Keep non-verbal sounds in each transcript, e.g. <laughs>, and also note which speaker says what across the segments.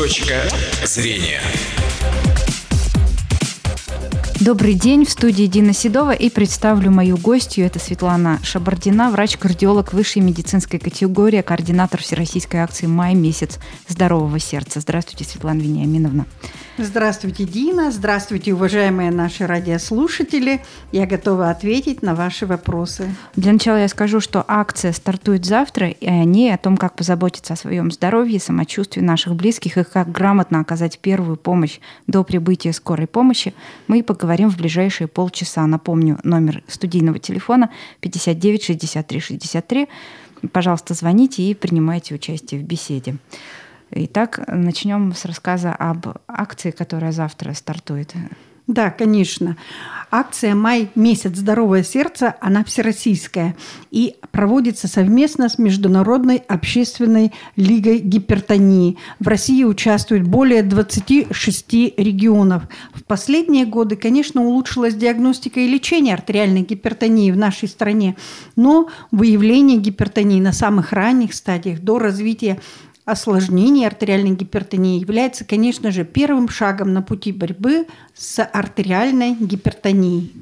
Speaker 1: Точка зрения.
Speaker 2: Добрый день, в студии Дина Седова и представлю мою гостью. Это Светлана Шабардина, врач-кардиолог высшей медицинской категории, координатор Всероссийской акции «Май месяц здорового сердца». Здравствуйте, Светлана Вениаминовна.
Speaker 3: Здравствуйте, Дина. Здравствуйте, уважаемые наши радиослушатели. Я готова ответить на ваши вопросы.
Speaker 2: Для начала я скажу, что акция стартует завтра, и о ней, о том, как позаботиться о своем здоровье, самочувствии наших близких и как грамотно оказать первую помощь до прибытия скорой помощи, мы поговорим в ближайшие полчаса. Напомню, номер студийного телефона 59 63 63. Пожалуйста, звоните и принимайте участие в беседе. Итак, начнем с рассказа об акции, которая завтра стартует.
Speaker 3: Да, конечно. Акция «Май. Месяц. Здоровое сердце», она всероссийская и проводится совместно с Международной общественной лигой гипертонии. В России участвует более 26 регионов. В последние годы, конечно, улучшилась диагностика и лечение артериальной гипертонии в нашей стране, но выявление гипертонии на самых ранних стадиях до развития осложнений артериальной гипертонии является, конечно же, первым шагом на пути борьбы с артериальной гипертонией.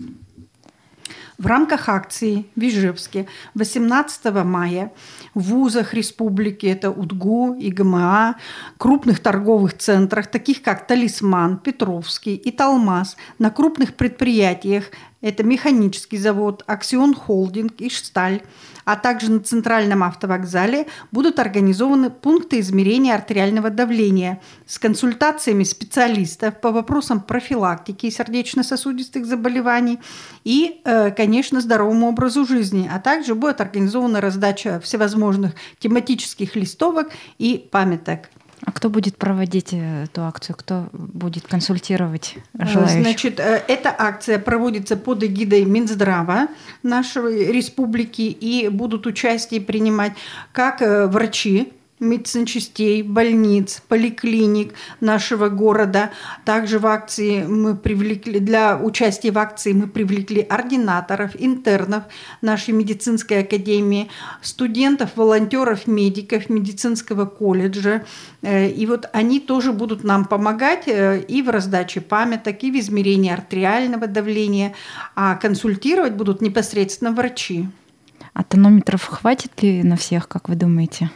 Speaker 3: В рамках акции в Ижевске 18 мая в вузах республики, это УДГУ, ИГМА, крупных торговых центрах, таких как Талисман, Петровский и Талмаз, на крупных предприятиях, это Механический завод, Аксион Холдинг и Шталь, а также на центральном автовокзале будут организованы пункты измерения артериального давления с консультациями специалистов по вопросам профилактики сердечно-сосудистых заболеваний и, э, конечно, здоровому образу жизни, а также будет организована раздача всевозможных тематических листовок и памяток.
Speaker 2: А кто будет проводить э, эту акцию? Кто будет консультировать э, желающих?
Speaker 3: Значит, э, эта акция проводится под эгидой Минздрава нашей республики и будут участие принимать как врачи, медсанчастей, больниц, поликлиник нашего города. Также в акции мы привлекли, для участия в акции мы привлекли ординаторов, интернов нашей медицинской академии, студентов, волонтеров, медиков медицинского колледжа. Э, и вот они тоже будут нам помогать э, и в раздаче памяток, и в измерении артериального давления, а консультировать будут непосредственно врачи.
Speaker 2: А тонометров хватит ли на всех, как вы думаете?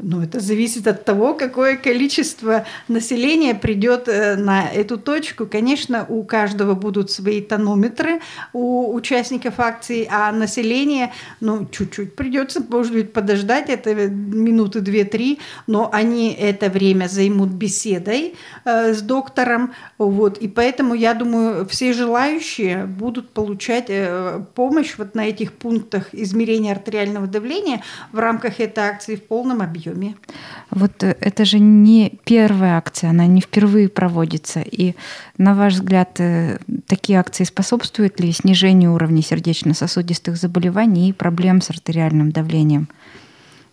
Speaker 3: Ну, это зависит от того, какое количество населения придет э, на эту точку. Конечно, у каждого будут свои тонометры у участников акции, а население, ну, чуть-чуть придется, может быть, подождать, это минуты две-три, но они это время займут беседой э, с доктором, вот, и поэтому, я думаю, все желающие будут получать э, помощь вот на этих пунктах измерения артериального давления в рамках этой акции в полном объеме объеме.
Speaker 2: Вот э, это же не первая акция, она не впервые проводится. И, на ваш взгляд, э, такие акции способствуют ли снижению уровня сердечно-сосудистых заболеваний и проблем с артериальным давлением?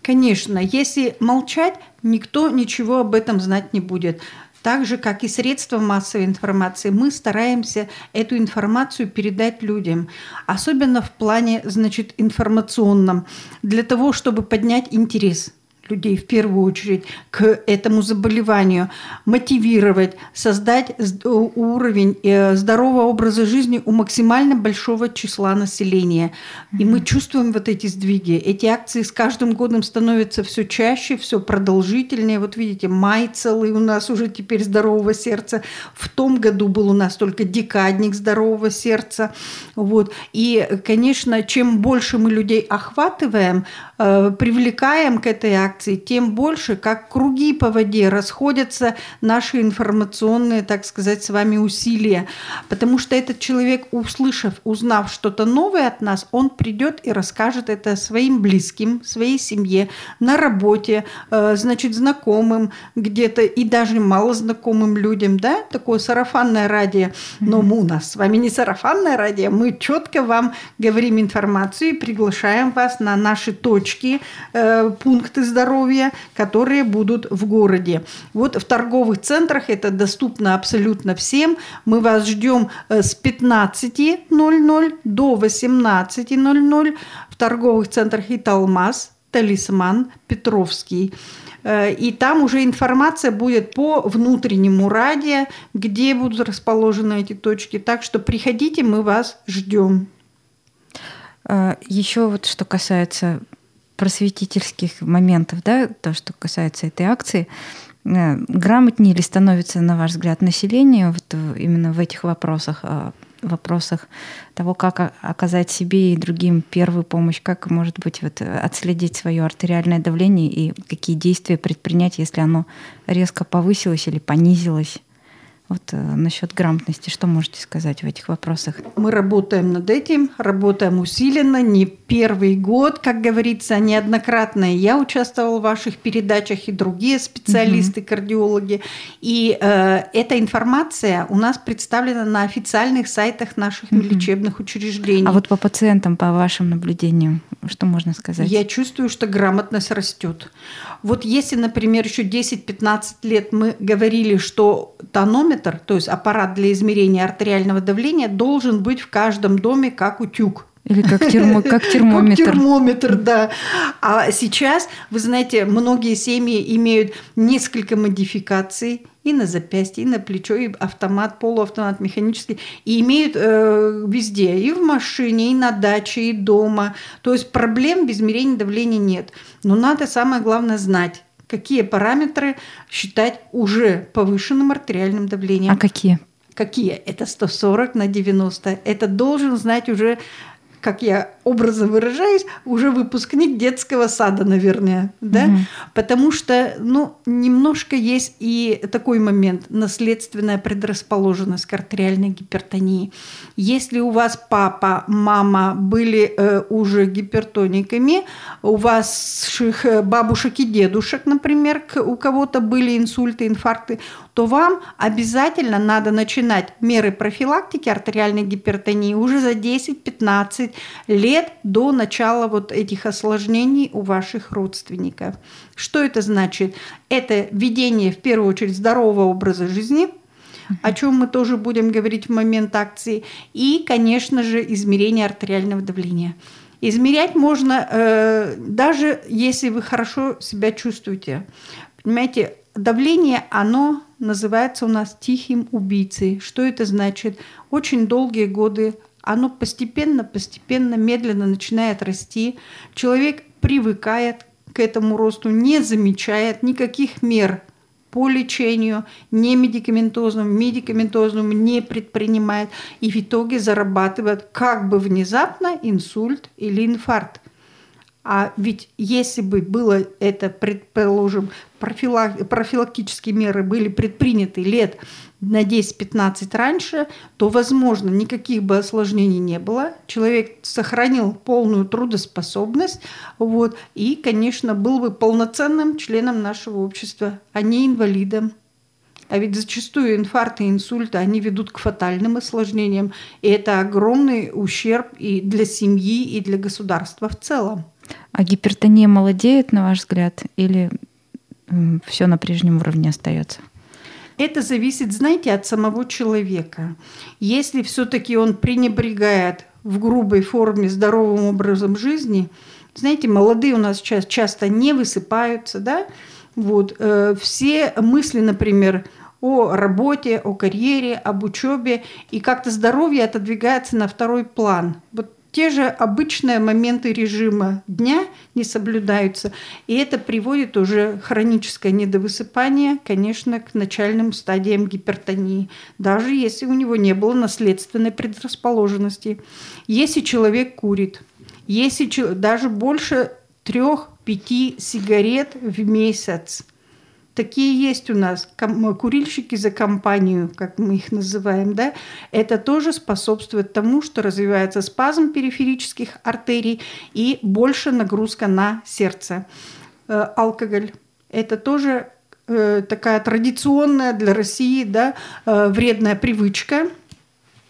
Speaker 3: Конечно, если молчать, никто ничего об этом знать не будет. Так же, как и средства массовой информации, мы стараемся эту информацию передать людям, особенно в плане, значит, информационном, для того, чтобы поднять интерес людей в первую очередь к этому заболеванию, мотивировать, создать уровень э, здорового образа жизни у максимально большого числа населения. И мы чувствуем вот эти сдвиги. Эти акции с каждым годом становятся все чаще, все продолжительнее. Вот видите, май целый у нас уже теперь здорового сердца. В том году был у нас только декадник здорового сердца. Вот. И, конечно, чем больше мы людей охватываем, э, привлекаем к этой акции, реакции, тем больше, как круги по воде расходятся наши информационные, так сказать, с вами усилия. Потому что этот человек, услышав, узнав что-то новое от нас, он придет и расскажет это своим близким, своей семье, на работе, э, значит, знакомым где-то и даже малознакомым людям, да, такое сарафанное радио. Но мы у нас с вами не сарафанное радио, мы четко вам говорим информацию и приглашаем вас на наши точки, э, пункты здоровья, здоровья, которые будут в городе. Вот в торговых центрах это доступно абсолютно всем. Мы вас ждем э, с 15.00 до 18.00 в торговых центрах Италмаз, талисман Петровский. Э, и там уже информация будет по внутреннему радио, где будут расположены эти точки. Так что приходите, мы вас ждем.
Speaker 2: А, Еще вот что касается просветительских моментов, да, то, что касается этой акции, э, грамотнее ли становится, на ваш взгляд, население вот именно в этих вопросах, а, вопросах того, как оказать себе и другим первую помощь, как, может быть, вот отследить свое артериальное давление и какие действия предпринять, если оно резко повысилось или понизилось? Вот э, насчет грамотности, что можете сказать в этих вопросах?
Speaker 3: Мы работаем над этим, работаем усиленно, не первый год, как говорится, неоднократно. Я участвовала в ваших передачах и другие специалисты, кардиологи. И э, эта информация у нас представлена на официальных сайтах наших угу. лечебных учреждений.
Speaker 2: А вот по пациентам, по вашим наблюдениям, что можно сказать?
Speaker 3: Я чувствую, что грамотность растет. Вот если, например, еще 10-15 лет мы говорили, что тонометр, то есть аппарат для измерения артериального давления, должен быть в каждом доме как утюг.
Speaker 2: Или как, термо, <laughs> как термометр.
Speaker 3: Как термометр, да. А сейчас, вы знаете, многие семьи имеют несколько модификаций и на запястье, и на плечо, и автомат, полуавтомат, механический, и имеют э, везде, и в машине, и на даче, и дома. То есть проблем без измерения давления нет. Но надо самое главное знать, какие параметры считать уже повышенным артериальным давлением.
Speaker 2: А какие?
Speaker 3: Какие? Это 140 на 90. Это должен знать уже как я образно выражаюсь, уже выпускник детского сада, наверное, да, угу. потому что, ну, немножко есть и такой момент, наследственная предрасположенность к артериальной гипертонии. Если у вас папа, мама были э, уже гипертониками, у ваших э, бабушек и дедушек, например, у кого-то были инсульты, инфаркты, то вам обязательно надо начинать меры профилактики артериальной гипертонии уже за 10-15 лет до начала вот этих осложнений у ваших родственников. Что это значит? Это введение в первую очередь здорового образа жизни – о чем мы тоже будем говорить в момент акции, и, конечно же, измерение артериального давления. Измерять можно э, даже если вы хорошо себя чувствуете. Понимаете, давление, оно называется у нас тихим убийцей. Что это значит? Очень долгие годы оно постепенно, постепенно, медленно начинает расти. Человек привыкает к этому росту, не замечает никаких мер по лечению, не медикаментозным, медикаментозным не предпринимает и в итоге зарабатывает как бы внезапно инсульт или инфаркт. А ведь если бы было это, предположим, профилак, профилактические меры были предприняты лет на 10-15 раньше, то, возможно, никаких бы осложнений не было. Человек сохранил полную трудоспособность, вот, и, конечно, был бы полноценным членом нашего общества, а не инвалидом. А ведь зачастую инфаркты и инсульты, они ведут к фатальным осложнениям. И это огромный ущерб и для семьи, и для государства в целом.
Speaker 2: А гипертония молодеет, на ваш взгляд, или все на прежнем уровне остается?
Speaker 3: Это зависит, знаете, от самого человека. Если все-таки он пренебрегает в грубой форме здоровым образом жизни, знаете, молодые у нас сейчас часто не высыпаются, да, вот, э, все мысли, например, о работе, о карьере, об учебе, и как-то здоровье отодвигается на второй план. Вот те же обычные моменты режима дня не соблюдаются, и это приводит уже хроническое недовысыпание, конечно, к начальным стадиям гипертонии, даже если у него не было наследственной предрасположенности. Если человек курит, если даже больше трех-пяти сигарет в месяц, Такие есть у нас. Курильщики за компанию, как мы их называем, да, это тоже способствует тому, что развивается спазм периферических артерий и больше нагрузка на сердце. Э, алкоголь – это тоже э, такая традиционная для России да, э, вредная привычка –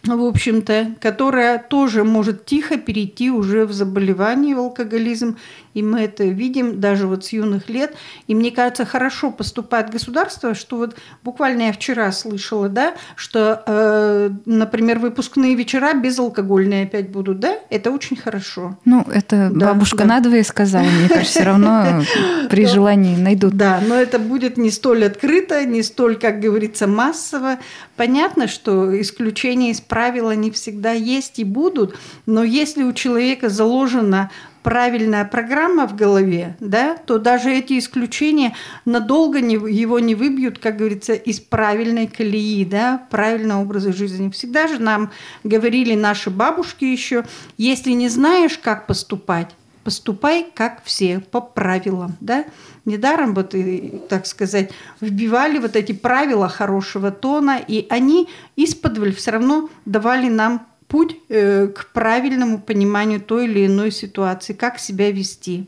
Speaker 3: в общем-то, которая тоже может тихо перейти уже в заболевание, в алкоголизм. И мы это видим даже вот с юных лет. И мне кажется, хорошо поступает государство, что вот буквально я вчера слышала, да, что, э, например, выпускные вечера безалкогольные опять будут, да? Это очень хорошо.
Speaker 2: Ну, это да, бабушка да. надвое сказала, мне кажется, все равно <laughs> при желании найдут.
Speaker 3: Да, но это будет не столь открыто, не столь, как говорится, массово. Понятно, что исключения из правила не всегда есть и будут, но если у человека заложена правильная программа в голове, да, то даже эти исключения надолго не, его не выбьют, как говорится, из правильной колеи, да, правильного образа жизни. Всегда же нам говорили наши бабушки еще, если не знаешь, как поступать, поступай как все, по правилам, да. Недаром вот, и, так сказать, вбивали вот эти правила хорошего тона, и они из-под все равно давали нам путь э, к правильному пониманию той или иной ситуации, как себя вести.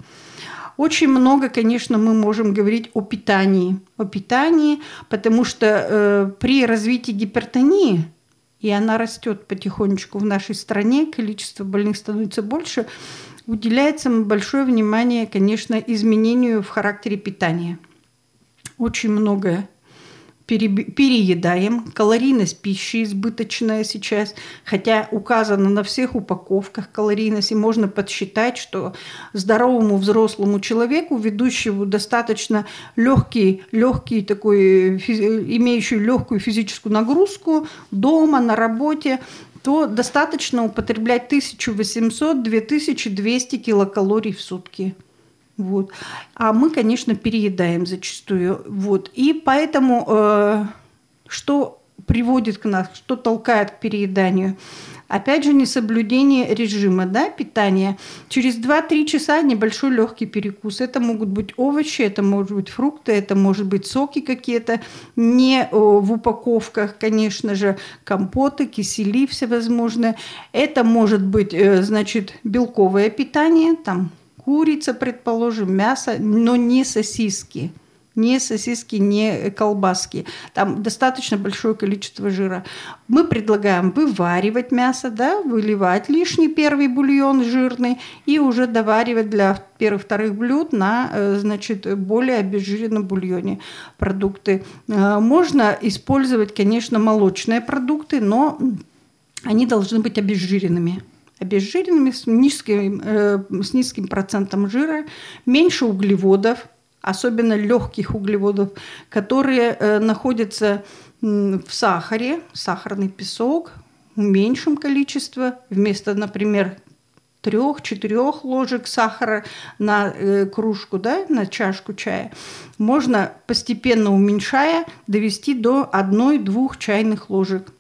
Speaker 3: Очень много, конечно, мы можем говорить о питании. О питании, потому что э, при развитии гипертонии, и она растет потихонечку в нашей стране, количество больных становится больше, уделяется большое внимание, конечно, изменению в характере питания. Очень много переедаем, калорийность пищи избыточная сейчас, хотя указано на всех упаковках калорийность, и можно подсчитать, что здоровому взрослому человеку, ведущему достаточно легкий, легкий такой, имеющий легкую физическую нагрузку дома, на работе, то достаточно употреблять 1800-2200 килокалорий в сутки. Вот. А мы, конечно, переедаем зачастую. Вот. И поэтому э, что приводит к нас, что толкает к перееданию? Опять же, несоблюдение режима да, питания. Через 2-3 часа небольшой легкий перекус. Это могут быть овощи, это могут быть фрукты, это может быть соки какие-то, не в упаковках, конечно же, компоты, кисели всевозможные. Это может быть, э, значит, белковое питание, там курица, предположим, мясо, но не сосиски. Не сосиски, не колбаски. Там достаточно большое количество жира. Мы предлагаем вываривать мясо, да, выливать лишний первый бульон жирный и уже доваривать для первых-вторых блюд на, э, значит, более обезжиренном бульоне продукты. Э, можно использовать, конечно, молочные продукты, но они должны быть обезжиренными обезжиренными, с низким, э, с низким процентом жира, меньше углеводов, особенно легких углеводов, которые э, находятся в сахаре, сахарный песок в меньшем количестве, вместо, например, трех-четырех ложек сахара на э, кружку, да, на чашку чая, можно постепенно уменьшая довести до одной-двух чайных ложек.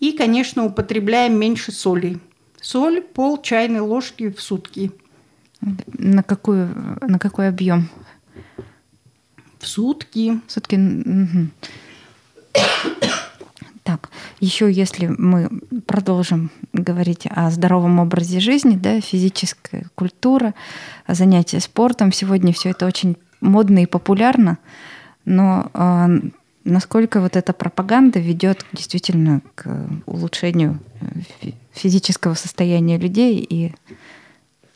Speaker 3: И, конечно, употребляем меньше соли. Соль пол чайной ложки в сутки.
Speaker 2: На, какую, на какой объем?
Speaker 3: Сутки.
Speaker 2: Сутки. Угу. Так, еще если мы продолжим говорить о здоровом образе жизни, да, физическая культура, занятия спортом, сегодня все это очень модно и популярно, но э, насколько вот эта пропаганда ведет действительно к улучшению э, физического состояния людей и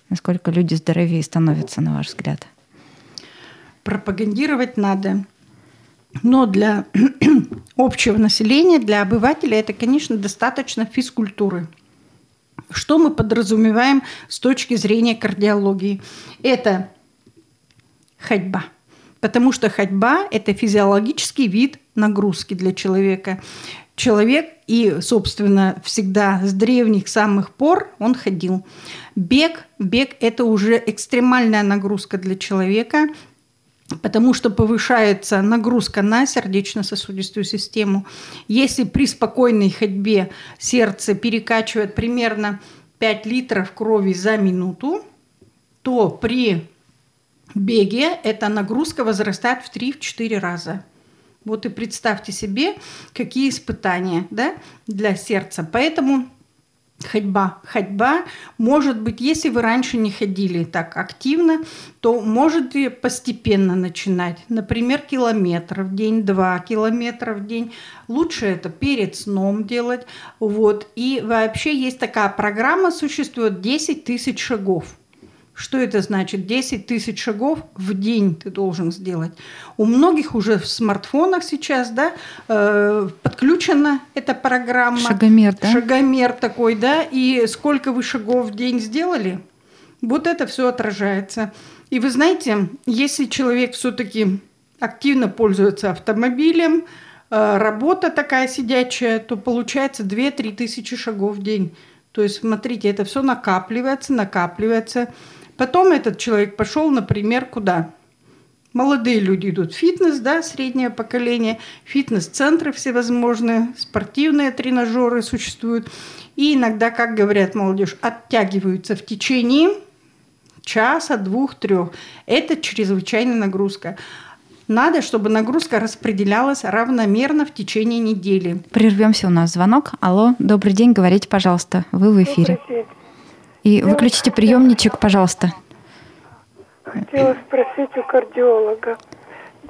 Speaker 2: насколько люди здоровее становятся, на ваш взгляд?
Speaker 3: Пропагандировать надо. Но для <clears throat> общего населения, для обывателя это, конечно, достаточно физкультуры. Что мы подразумеваем с точки зрения кардиологии? Это ходьба – Потому что ходьба – это физиологический вид нагрузки для человека. Человек и, собственно, всегда с древних самых пор он ходил. Бег, бег – это уже экстремальная нагрузка для человека, потому что повышается нагрузка на сердечно-сосудистую систему. Если при спокойной ходьбе сердце перекачивает примерно 5 литров крови за минуту, то при беге эта нагрузка возрастает в 3-4 раза. Вот и представьте себе, какие испытания да, для сердца. Поэтому ходьба. Ходьба может быть, если вы раньше не ходили так активно, то можете постепенно начинать. Например, километр в день, два километра в день. Лучше это перед сном делать. Вот. И вообще есть такая программа, существует 10 тысяч шагов. Что это значит? 10 тысяч шагов в день ты должен сделать. У многих уже в смартфонах сейчас да, э, подключена эта программа.
Speaker 2: Шагомер, да?
Speaker 3: Шагомер такой, да. И сколько вы шагов в день сделали, вот это все отражается. И вы знаете, если человек все-таки активно пользуется автомобилем, э, работа такая сидячая, то получается 2-3 тысячи шагов в день. То есть, смотрите, это все накапливается, накапливается. Потом этот человек пошел, например, куда? Молодые люди идут в фитнес, да, среднее поколение, фитнес-центры всевозможные, спортивные тренажеры существуют. И иногда, как говорят молодежь, оттягиваются в течение часа, двух, трех. Это чрезвычайная нагрузка. Надо, чтобы нагрузка распределялась равномерно в течение недели.
Speaker 2: Прервемся, у нас звонок. Алло, добрый день, говорите, пожалуйста, вы в эфире.
Speaker 4: Добрый день.
Speaker 2: И выключите приемничек, пожалуйста.
Speaker 4: Хотела спросить у кардиолога.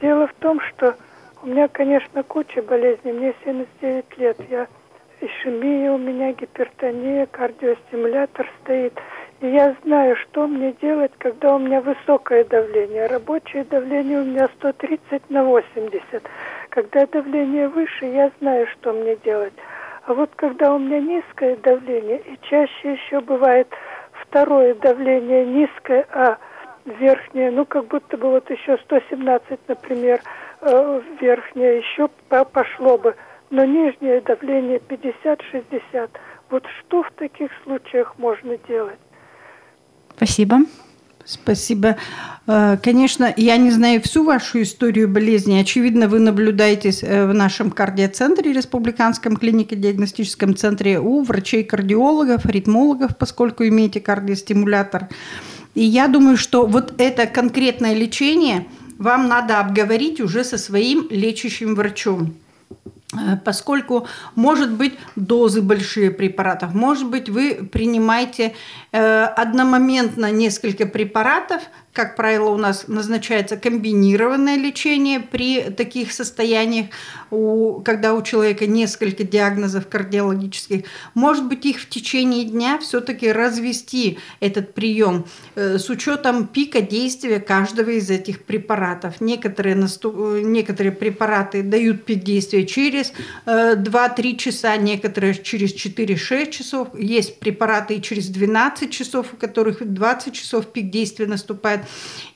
Speaker 4: Дело в том, что у меня, конечно, куча болезней. Мне 79 лет. Я ишемия у меня, гипертония, кардиостимулятор стоит. И я знаю, что мне делать, когда у меня высокое давление. Рабочее давление у меня 130 на 80. Когда давление выше, я знаю, что мне делать. А вот когда у меня низкое давление, и чаще еще бывает второе давление низкое, а верхнее, ну как будто бы вот еще 117, например, э, верхнее еще пошло бы, но нижнее давление 50-60. Вот что в таких случаях можно делать?
Speaker 2: Спасибо.
Speaker 3: Спасибо. Э, конечно, я не знаю всю вашу историю болезни. Очевидно, вы наблюдаетесь э, в нашем кардиоцентре, Республиканском клинико-диагностическом центре у врачей-кардиологов, ритмологов, поскольку имеете кардиостимулятор. И я думаю, что вот это конкретное лечение вам надо обговорить уже со своим лечащим врачом. Э, поскольку, может быть, дозы большие препаратов, может быть, вы принимаете одномоментно несколько препаратов, как правило, у нас назначается комбинированное лечение при таких состояниях, у, когда у человека несколько диагнозов кардиологических. Может быть, их в течение дня все-таки развести этот прием э, с учетом пика действия каждого из этих препаратов. Некоторые, наступ... некоторые препараты дают пик действия через э, 2-3 часа, некоторые через 4-6 часов. Есть препараты и через 12 часов, у которых 20 часов пик действия наступает.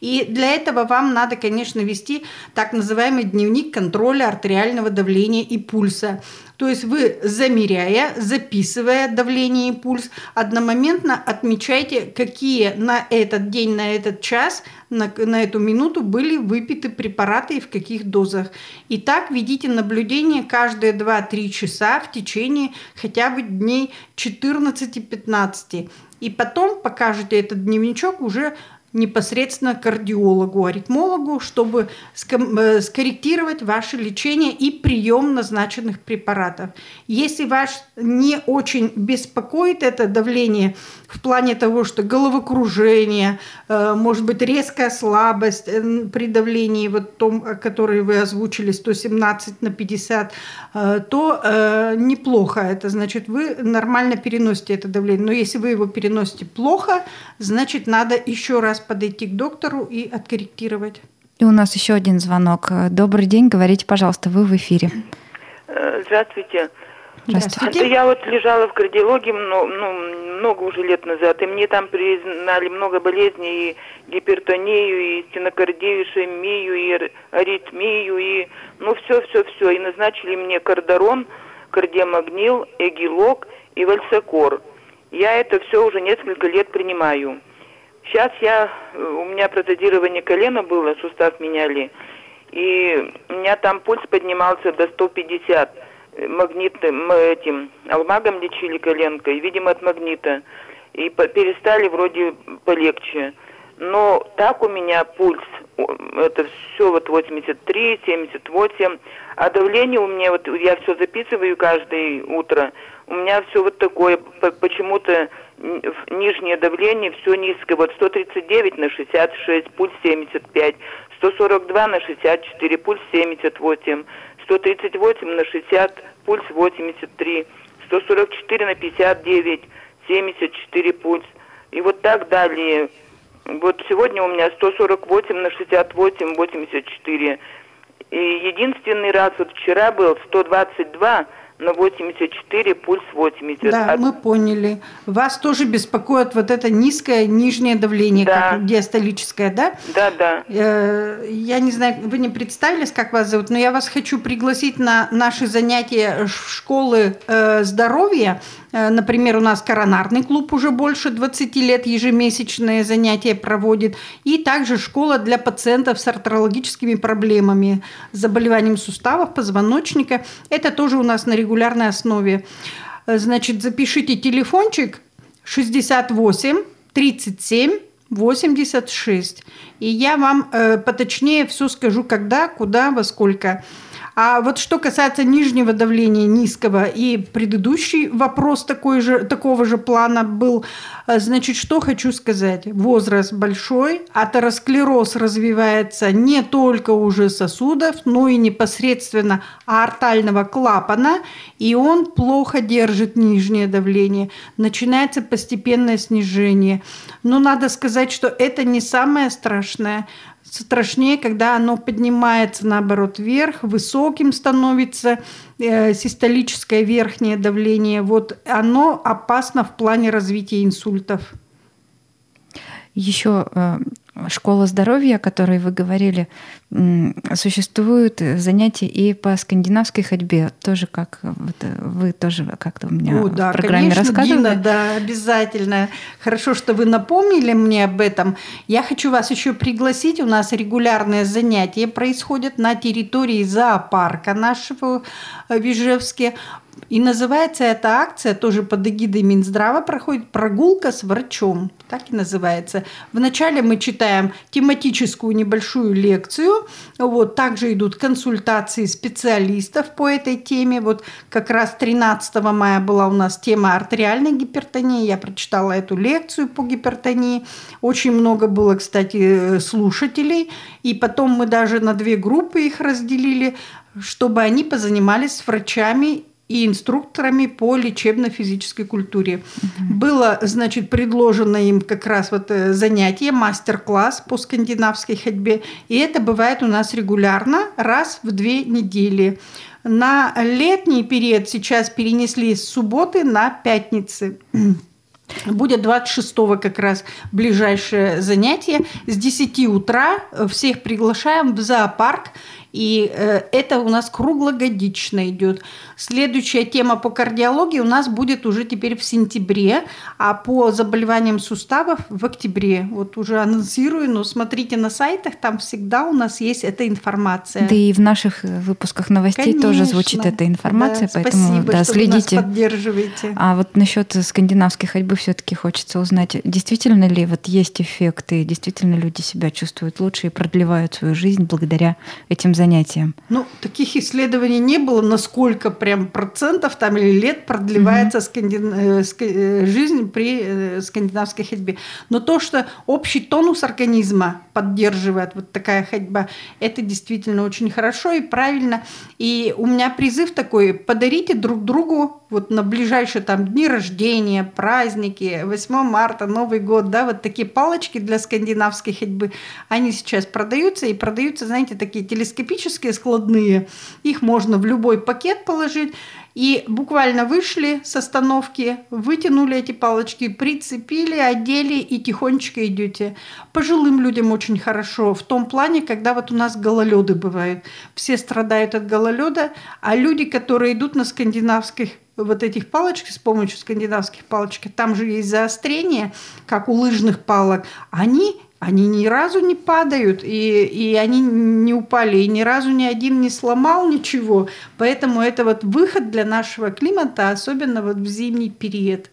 Speaker 3: И для этого вам надо, конечно, вести так называемый дневник контроля артериального давления и пульса. То есть вы, замеряя, записывая давление и пульс, одномоментно отмечайте, какие на этот день, на этот час, на, на эту минуту были выпиты препараты и в каких дозах. И так ведите наблюдение каждые 2-3 часа в течение хотя бы дней 14-15. И потом покажете этот дневничок уже непосредственно кардиологу, аритмологу, чтобы э, скорректировать ваше лечение и прием назначенных препаратов. Если вас не очень беспокоит это давление в плане того, что головокружение, э, может быть резкая слабость э, при давлении, вот том, который вы озвучили, 117 на 50, то неплохо. Это значит, вы нормально переносите это давление. Но если вы его переносите плохо, значит, надо еще раз подойти к доктору и откорректировать.
Speaker 2: И у нас еще один звонок. Добрый день, говорите, пожалуйста, вы в эфире.
Speaker 5: Э, здравствуйте.
Speaker 2: Здравствуйте.
Speaker 5: Это я вот лежала в кардиологии ну, ну, много уже лет назад, и мне там признали много болезней, и гипертонию, и стенокардию, и шемию, и аритмию, и ну все-все-все. И назначили мне кардарон, кардиомагнил, эгилок и вальсакор. Я это все уже несколько лет принимаю. Сейчас я, э, у меня протезирование колена было, сустав меняли, и у меня там пульс поднимался до 150 э, магнитным этим алмагом лечили коленкой, видимо, от магнита. И перестали вроде полегче. Но так у меня пульс, это все вот 83, 78, а давление у меня, вот я все записываю каждое утро, у меня все вот такое, почему-то нижнее давление все низкое. Вот 139 на 66, пульс 75, 142 на 64, пульс 78, 138 на 60, пульс 83, 144 на 59, 74 пульс. И вот так далее. Вот сегодня у меня 148 на 68, 84. И единственный раз вот вчера был 122 на 84, пульс 80.
Speaker 3: Да, От... мы поняли. Вас тоже беспокоит вот это низкое нижнее давление, да. как диастолическое, да?
Speaker 5: Да, да.
Speaker 3: Э, я не знаю, вы не представились, как вас зовут, но я вас хочу пригласить на наши занятия школы э, здоровья. Э, например, у нас коронарный клуб уже больше 20 лет ежемесячные занятия проводит. И также школа для пациентов с артрологическими проблемами, заболеванием суставов, позвоночника. Это тоже у нас на регулярной основе. Э, значит, запишите телефончик 68 37 86. И я вам э, поточнее все скажу, когда, куда, во сколько. А вот что касается нижнего давления низкого, и предыдущий вопрос такой же, такого же плана был, э, значит, что хочу сказать. Возраст большой, атеросклероз развивается не только уже сосудов, но и непосредственно аортального клапана, и он плохо держит нижнее давление. Начинается постепенное снижение. Но надо сказать, что это не самое страшное страшнее, когда оно поднимается, наоборот, вверх, высоким становится э, систолическое верхнее давление. Вот оно опасно в плане развития инсультов.
Speaker 2: Еще э, школа здоровья, о которой вы говорили, существуют занятия и по скандинавской ходьбе, тоже как вот вы тоже как-то у меня О,
Speaker 3: да,
Speaker 2: в программе
Speaker 3: конечно,
Speaker 2: рассказывали.
Speaker 3: Дина, да, обязательно. Хорошо, что вы напомнили мне об этом. Я хочу вас еще пригласить. У нас регулярные занятия происходят на территории зоопарка нашего в Ижевске. И называется эта акция, тоже под эгидой Минздрава проходит «Прогулка с врачом». Так и называется. Вначале мы читаем тематическую небольшую лекцию. Вот, также идут консультации специалистов по этой теме. Вот как раз 13 мая была у нас тема артериальной гипертонии. Я прочитала эту лекцию по гипертонии. Очень много было, кстати, слушателей. И потом мы даже на две группы их разделили, чтобы они позанимались с врачами и инструкторами по лечебно-физической культуре. Угу. Было, значит, предложено им как раз вот э, занятие, мастер-класс по скандинавской ходьбе. И это бывает у нас регулярно, раз в две недели. На летний период сейчас перенесли с субботы на пятницы. Будет 26 как раз ближайшее занятие. С 10 утра всех приглашаем в зоопарк. И э, это у нас круглогодично идет. Следующая тема по кардиологии у нас будет уже теперь в сентябре, а по заболеваниям суставов в октябре. Вот уже анонсирую, но смотрите на сайтах, там всегда у нас есть эта информация.
Speaker 2: Да и в наших э, выпусках новостей Конечно. тоже звучит эта информация,
Speaker 3: да,
Speaker 2: поэтому
Speaker 3: спасибо,
Speaker 2: да,
Speaker 3: что
Speaker 2: следите.
Speaker 3: Вы нас поддерживаете.
Speaker 2: А вот насчет скандинавской ходьбы все-таки хочется узнать, действительно ли вот есть эффекты, действительно люди себя чувствуют лучше и продлевают свою жизнь благодаря этим занятиям занятиям?
Speaker 3: Ну, таких исследований не было, насколько прям процентов там или лет продлевается угу. скандин... Э, э, жизнь при э, скандинавской ходьбе. Но то, что общий тонус организма поддерживает вот такая ходьба, это действительно очень хорошо и правильно. И у меня призыв такой, подарите друг другу вот на ближайшие там дни рождения, праздники, 8 марта, Новый год, да, вот такие палочки для скандинавской ходьбы, они сейчас продаются и продаются, знаете, такие телескопические, складные. Их можно в любой пакет положить. И буквально вышли с остановки, вытянули эти палочки, прицепили, одели и тихонечко идете. Пожилым людям очень хорошо в том плане, когда вот у нас гололеды бывают. Все страдают от гололеда, а люди, которые идут на скандинавских вот этих палочек с помощью скандинавских палочек, там же есть заострение, как у лыжных палок, они они ни разу не падают, и, и они не упали, и ни разу ни один не сломал ничего. Поэтому это вот выход для нашего климата, особенно вот в зимний период.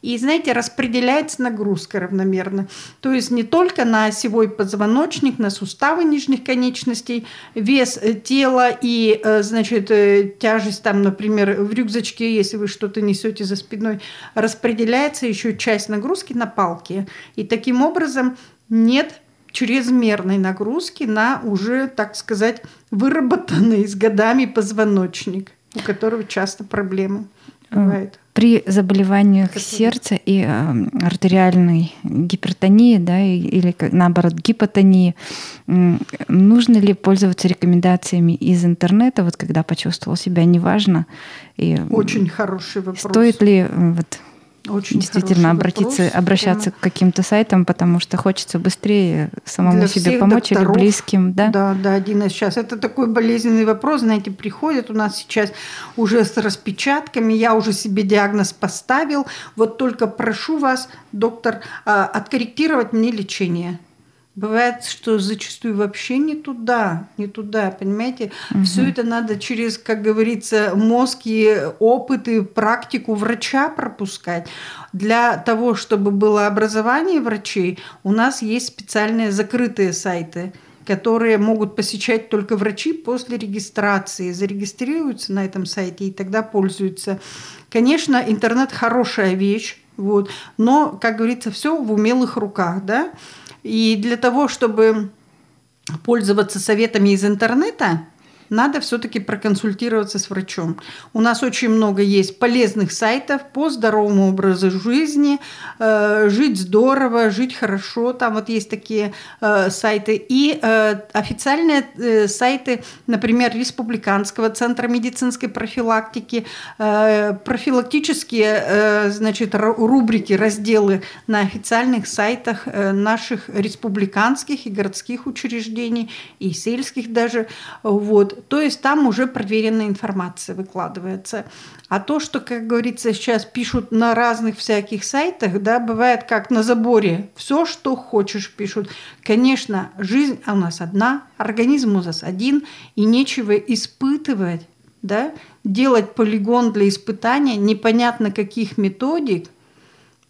Speaker 3: И, знаете, распределяется нагрузка равномерно. То есть не только на осевой позвоночник, на суставы нижних конечностей, вес э, тела и, э, значит, э, тяжесть там, например, в рюкзачке, если вы что-то несете за спиной, распределяется еще часть нагрузки на палки. И таким образом нет чрезмерной нагрузки на уже, так сказать, выработанный с годами позвоночник, у которого часто проблемы бывают.
Speaker 2: При заболеваниях Который... сердца и э, артериальной гипертонии, да, или наоборот гипотонии, э, нужно ли пользоваться рекомендациями из интернета, вот когда почувствовал себя неважно?
Speaker 3: И, Очень хороший вопрос.
Speaker 2: Стоит ли вот очень Действительно, обратиться, вопрос, обращаться прямо. к каким-то сайтам, потому что хочется быстрее самому Для себе помочь докторов, или близким. Да,
Speaker 3: да, да, один из сейчас. Это такой болезненный вопрос. Знаете, приходят у нас сейчас уже с распечатками. Я уже себе диагноз поставил. Вот только прошу вас, доктор, а, откорректировать мне лечение. Бывает, что зачастую вообще не туда, не туда, понимаете? Угу. Все это надо через, как говорится, мозг и опыт и практику врача пропускать. Для того, чтобы было образование врачей, у нас есть специальные закрытые сайты которые могут посещать только врачи после регистрации, зарегистрируются на этом сайте и тогда пользуются. Конечно, интернет хорошая вещь, вот, но, как говорится, все в умелых руках, да. И для того, чтобы пользоваться советами из интернета, надо все-таки проконсультироваться с врачом. У нас очень много есть полезных сайтов по здоровому образу жизни, э, жить здорово, жить хорошо. Там вот есть такие э, сайты. И э, официальные сайты, например, Республиканского центра медицинской профилактики, профилактические значит, рубрики, разделы на официальных сайтах наших республиканских и городских учреждений, и сельских даже. Вот. То есть там уже проверенная информация выкладывается. А то, что, как говорится, сейчас пишут на разных всяких сайтах, да, бывает как на заборе, все, что хочешь, пишут. Конечно, жизнь у нас одна, организм у нас один, и нечего испытывать, да, делать полигон для испытания непонятно каких методик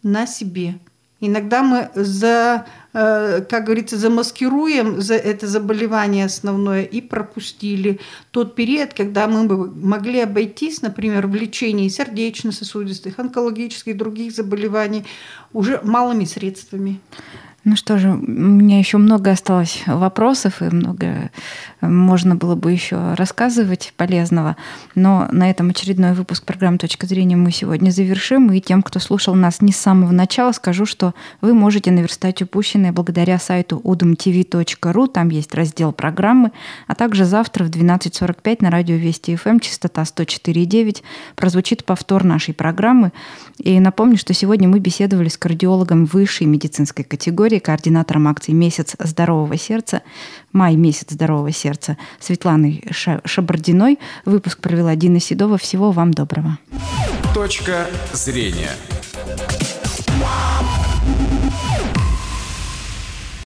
Speaker 3: на себе. Иногда мы за Э, как говорится, замаскируем за это заболевание основное и пропустили тот период, когда мы бы могли обойтись, например, в лечении сердечно-сосудистых, онкологических и других заболеваний уже малыми средствами.
Speaker 2: Ну что же, у меня еще много осталось вопросов, и много можно было бы еще рассказывать полезного. Но на этом очередной выпуск программы «Точка зрения» мы сегодня завершим. И тем, кто слушал нас не с самого начала, скажу, что вы можете наверстать упущенное благодаря сайту udumtv.ru. Там есть раздел программы. А также завтра в 12.45 на радио Вести ФМ эм, частота 104,9 прозвучит повтор нашей программы. И напомню, что сегодня мы беседовали с кардиологом высшей медицинской категории, координатором акции «Месяц здорового сердца», «Май. Месяц здорового сердца» Светланой Шабардиной. Выпуск провела Дина Седова. Всего вам доброго.
Speaker 1: Точка зрения.